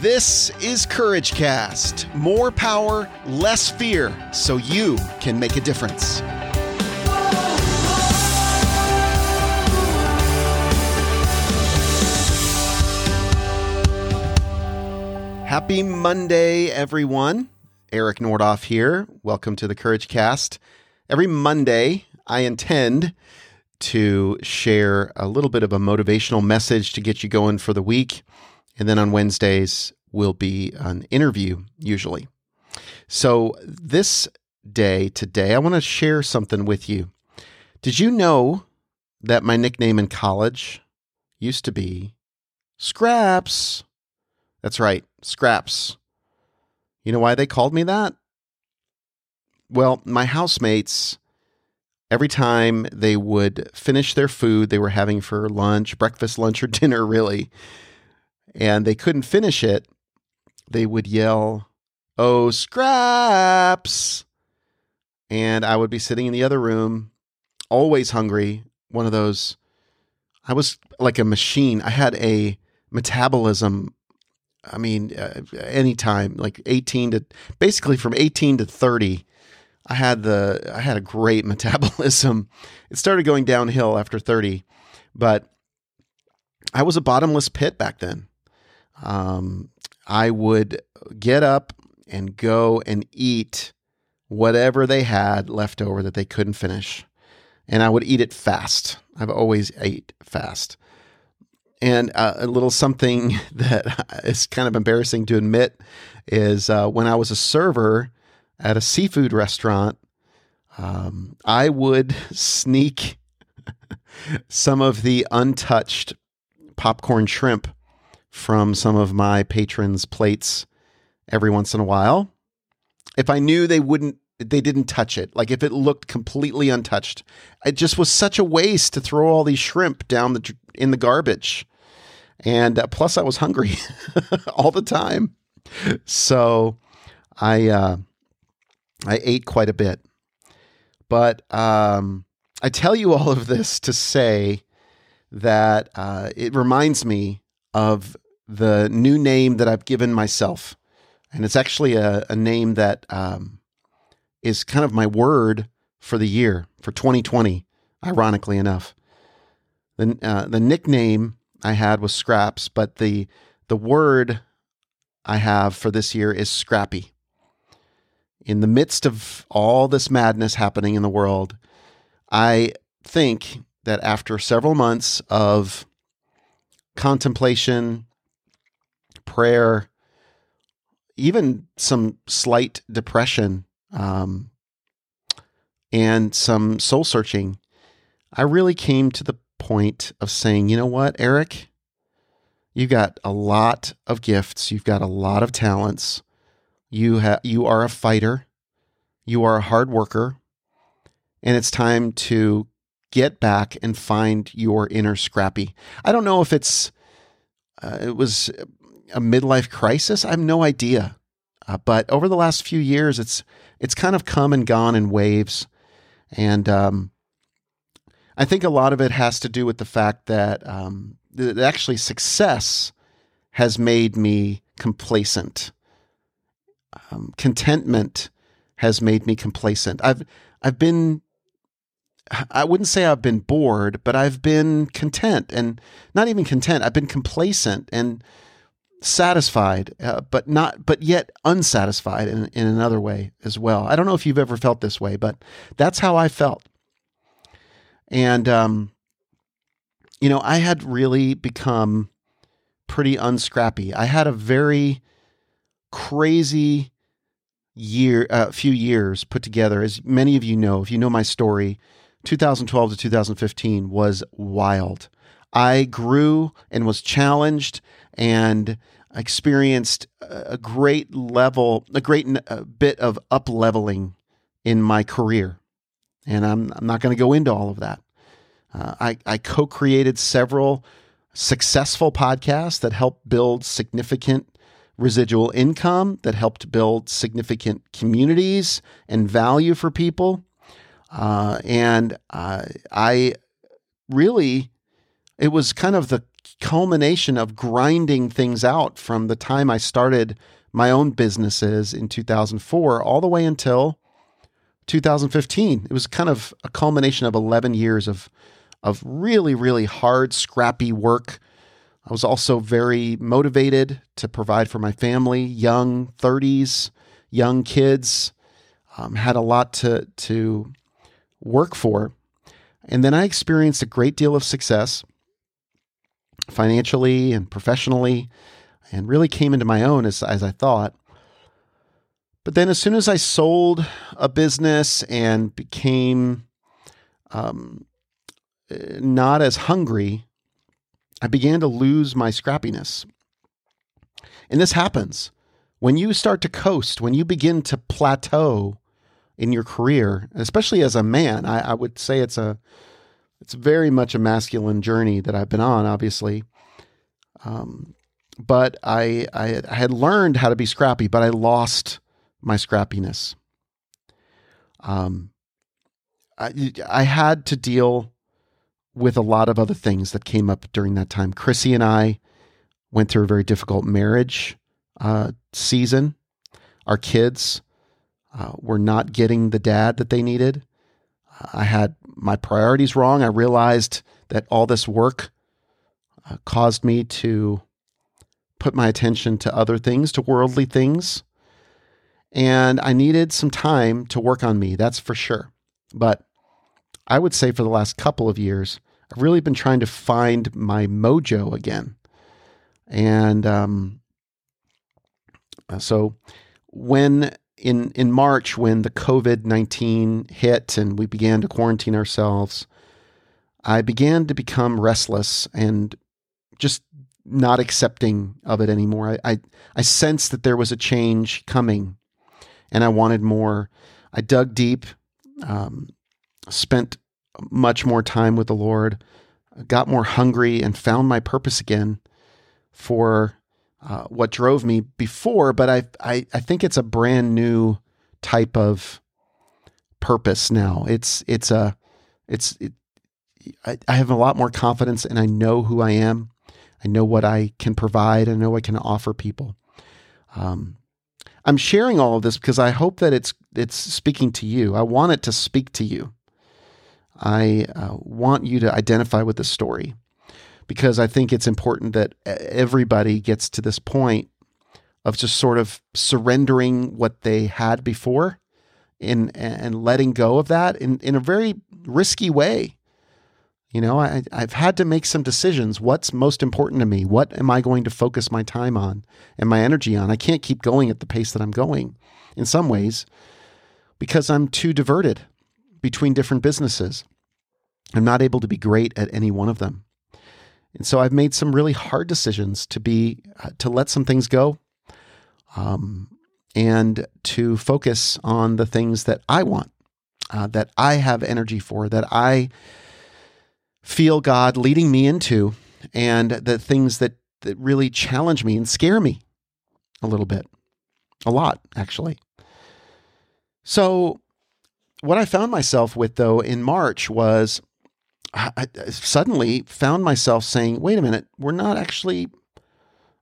This is Courage Cast. More power, less fear, so you can make a difference. Happy Monday, everyone. Eric Nordoff here. Welcome to the Courage Cast. Every Monday, I intend to share a little bit of a motivational message to get you going for the week. And then on Wednesdays will be an interview, usually. So this day, today, I want to share something with you. Did you know that my nickname in college used to be Scraps? That's right, Scraps. You know why they called me that? Well, my housemates, every time they would finish their food they were having for lunch, breakfast, lunch, or dinner, really, and they couldn't finish it, they would yell, Oh, scraps! And I would be sitting in the other room, always hungry. One of those, I was like a machine. I had a metabolism. I mean, uh, anytime, like 18 to basically from 18 to 30, I had the I had a great metabolism. It started going downhill after 30, but I was a bottomless pit back then. Um, I would get up and go and eat whatever they had left over that they couldn't finish. And I would eat it fast. I've always ate fast. And uh, a little something that is kind of embarrassing to admit is uh, when I was a server at a seafood restaurant, um, I would sneak some of the untouched popcorn shrimp from some of my patrons' plates every once in a while. If I knew they wouldn't, they didn't touch it, like if it looked completely untouched, it just was such a waste to throw all these shrimp down the in the garbage. And uh, plus, I was hungry all the time, so I uh, I ate quite a bit. But um, I tell you all of this to say that uh, it reminds me of the new name that I've given myself. And it's actually a, a name that um, is kind of my word for the year, for 2020, ironically enough. The, uh, the nickname I had was Scraps, but the, the word I have for this year is Scrappy. In the midst of all this madness happening in the world, I think that after several months of contemplation, prayer, even some slight depression, um, and some soul searching, I really came to the point of saying, you know what, Eric? You've got a lot of gifts. You've got a lot of talents. You have you are a fighter. You are a hard worker. And it's time to get back and find your inner scrappy. I don't know if it's uh, it was a midlife crisis. I have no idea. Uh, but over the last few years, it's it's kind of come and gone in waves, and um, I think a lot of it has to do with the fact that, um, that actually success has made me complacent. Um, contentment has made me complacent. I've I've been I wouldn't say I've been bored, but I've been content and not even content. I've been complacent and satisfied, uh, but not, but yet unsatisfied in, in another way as well. I don't know if you've ever felt this way, but that's how I felt. And, um, you know, I had really become pretty unscrappy. I had a very crazy year, a uh, few years put together. As many of you know, if you know my story, 2012 to 2015 was wild. I grew and was challenged and experienced a great level, a great bit of up leveling in my career. And I'm, I'm not going to go into all of that. Uh, I, I co created several successful podcasts that helped build significant residual income, that helped build significant communities and value for people. Uh, and uh, I really, it was kind of the culmination of grinding things out from the time I started my own businesses in 2004 all the way until 2015. It was kind of a culmination of 11 years of of really really hard scrappy work. I was also very motivated to provide for my family, young 30s, young kids, um, had a lot to to work for. And then I experienced a great deal of success financially and professionally and really came into my own as, as I thought. But then, as soon as I sold a business and became um, not as hungry, I began to lose my scrappiness. And this happens when you start to coast, when you begin to plateau in your career, especially as a man. I, I would say it's a it's very much a masculine journey that I've been on, obviously. Um, but I, I, I had learned how to be scrappy, but I lost my scrappiness. Um, I, I had to deal with a lot of other things that came up during that time. Chrissy and I went through a very difficult marriage uh, season. Our kids uh, were not getting the dad that they needed. I had my priorities wrong. I realized that all this work uh, caused me to put my attention to other things, to worldly things. And I needed some time to work on me, that's for sure. But I would say for the last couple of years, I've really been trying to find my mojo again. And um, uh, so when in in March when the COVID nineteen hit and we began to quarantine ourselves, I began to become restless and just not accepting of it anymore. I, I, I sensed that there was a change coming, and I wanted more. I dug deep, um, spent much more time with the Lord, got more hungry, and found my purpose again for uh, what drove me before, but I, I I think it's a brand new type of purpose now. It's it's a it's it, I, I have a lot more confidence and I know who I am. I know what I can provide. I know I can offer people. Um, I'm sharing all of this because I hope that it's it's speaking to you. I want it to speak to you. I uh, want you to identify with the story because I think it's important that everybody gets to this point of just sort of surrendering what they had before and and letting go of that in, in a very risky way. You know, I, I've had to make some decisions. What's most important to me? What am I going to focus my time on and my energy on? I can't keep going at the pace that I'm going in some ways because I'm too diverted between different businesses. I'm not able to be great at any one of them. And so I've made some really hard decisions to be uh, to let some things go, um, and to focus on the things that I want, uh, that I have energy for, that I feel God leading me into, and the things that that really challenge me and scare me a little bit, a lot actually. So, what I found myself with though in March was I, suddenly found myself saying, wait a minute, we're not actually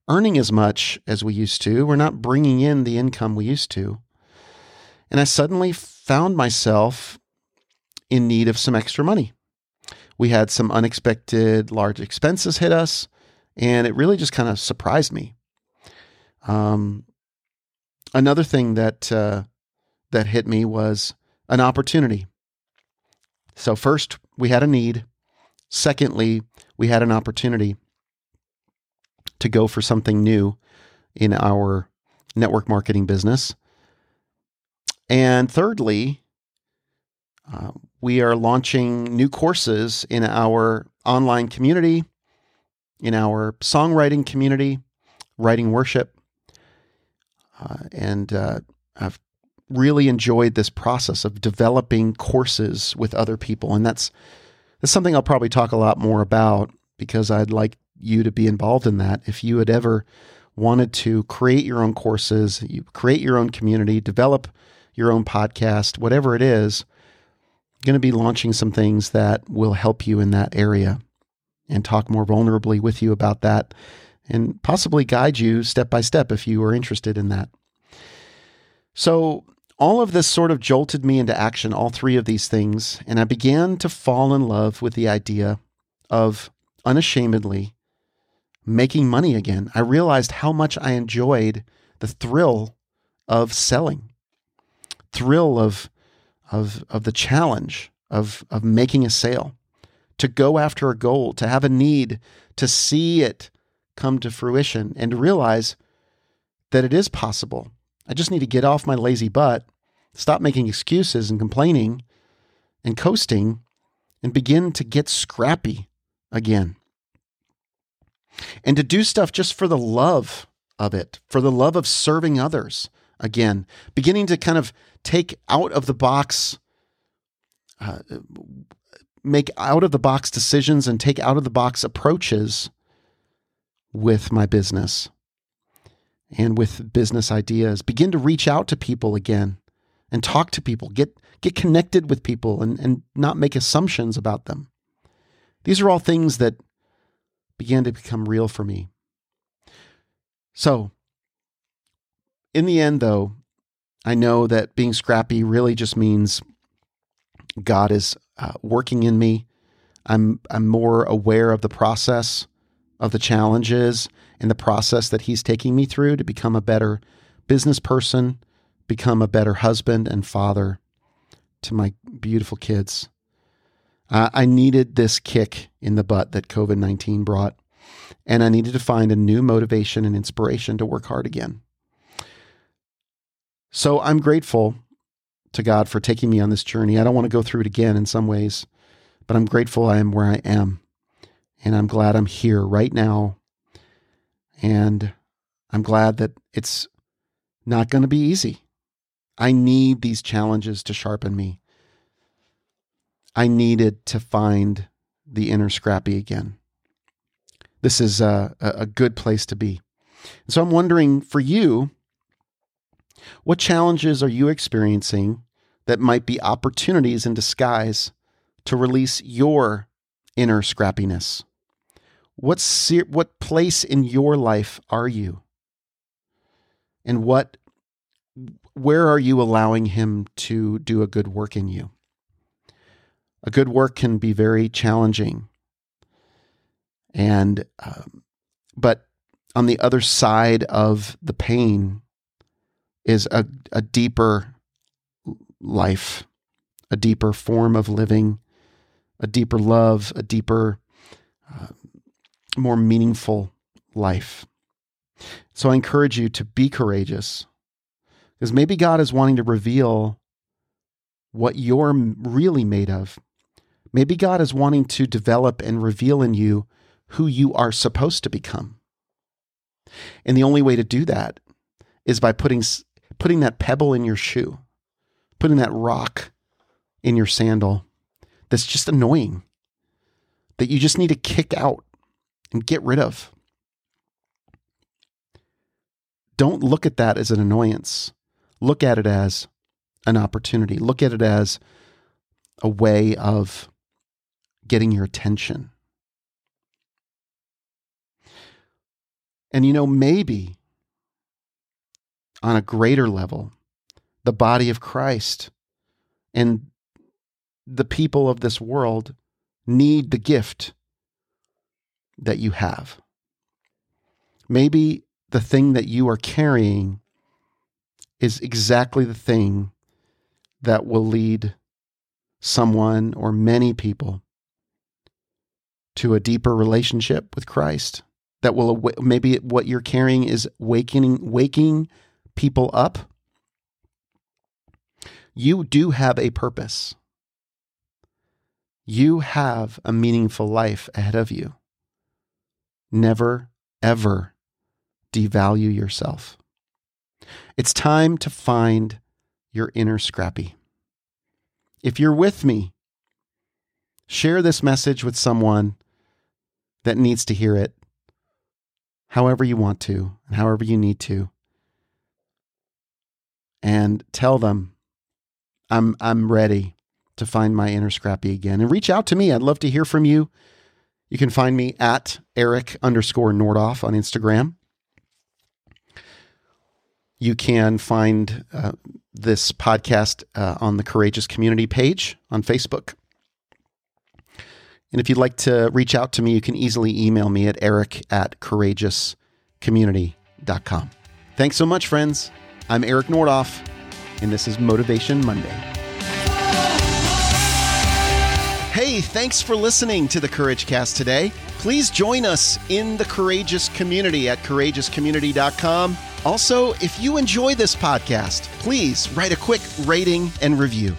earning as much as we used to. We're not bringing in the income we used to. And I suddenly found myself in need of some extra money. We had some unexpected large expenses hit us, and it really just kind of surprised me. Um, another thing that uh, that hit me was an opportunity. So first, we had a need. Secondly, we had an opportunity to go for something new in our network marketing business. And thirdly, uh, we are launching new courses in our online community, in our songwriting community, writing worship. Uh, and uh, I've really enjoyed this process of developing courses with other people. And that's, that's something I'll probably talk a lot more about because I'd like you to be involved in that. If you had ever wanted to create your own courses, you create your own community, develop your own podcast, whatever it is, going to be launching some things that will help you in that area. and talk more vulnerably with you about that and possibly guide you step by step if you are interested in that. So, all of this sort of jolted me into action, all three of these things, and I began to fall in love with the idea of unashamedly making money again. I realized how much I enjoyed the thrill of selling, thrill of of of the challenge of of making a sale, to go after a goal, to have a need, to see it come to fruition and to realize that it is possible. I just need to get off my lazy butt, stop making excuses and complaining and coasting and begin to get scrappy again. And to do stuff just for the love of it, for the love of serving others again, beginning to kind of take out of the box, uh, make out of the box decisions and take out of the box approaches with my business and with business ideas. Begin to reach out to people again and talk to people, get, get connected with people and, and not make assumptions about them. These are all things that began to become real for me. So, in the end, though, I know that being scrappy really just means God is uh, working in me. I'm I'm more aware of the process of the challenges and the process that he's taking me through to become a better business person, become a better husband and father to my beautiful kids. Uh, I needed this kick in the butt that COVID 19 brought, and I needed to find a new motivation and inspiration to work hard again. So I'm grateful to God for taking me on this journey. I don't want to go through it again in some ways, but I'm grateful I am where I am. And I'm glad I'm here right now. And I'm glad that it's not going to be easy. I need these challenges to sharpen me. I needed to find the inner scrappy again. This is a, a good place to be. So I'm wondering for you, what challenges are you experiencing that might be opportunities in disguise to release your inner scrappiness? What, what place in your life are you? And what where are you allowing him to do a good work in you? A good work can be very challenging. And um, but on the other side of the pain is a, a deeper life, a deeper form of living, a deeper love, a deeper uh, more meaningful life. So I encourage you to be courageous because maybe God is wanting to reveal what you're really made of. Maybe God is wanting to develop and reveal in you who you are supposed to become. And the only way to do that is by putting, putting that pebble in your shoe, putting that rock in your sandal that's just annoying, that you just need to kick out and get rid of. Don't look at that as an annoyance. Look at it as an opportunity. Look at it as a way of getting your attention. And you know, maybe on a greater level, the body of Christ and the people of this world need the gift that you have. Maybe the thing that you are carrying is exactly the thing that will lead someone or many people to a deeper relationship with Christ. That will maybe what you're carrying is waking waking people up. You do have a purpose. You have a meaningful life ahead of you. Never, ever devalue yourself. It's time to find your inner scrappy. If you're with me, share this message with someone that needs to hear it, however you want to and however you need to. And tell them, I'm, I'm ready to find my inner scrappy again. And reach out to me. I'd love to hear from you. You can find me at Eric underscore Nordoff on Instagram. You can find uh, this podcast uh, on the Courageous Community page on Facebook. And if you'd like to reach out to me, you can easily email me at eric at courageouscommunity.com. Thanks so much, friends. I'm Eric Nordoff, and this is Motivation Monday. Hey, thanks for listening to the Courage Cast today. Please join us in the Courageous Community at courageouscommunity.com. Also, if you enjoy this podcast, please write a quick rating and review.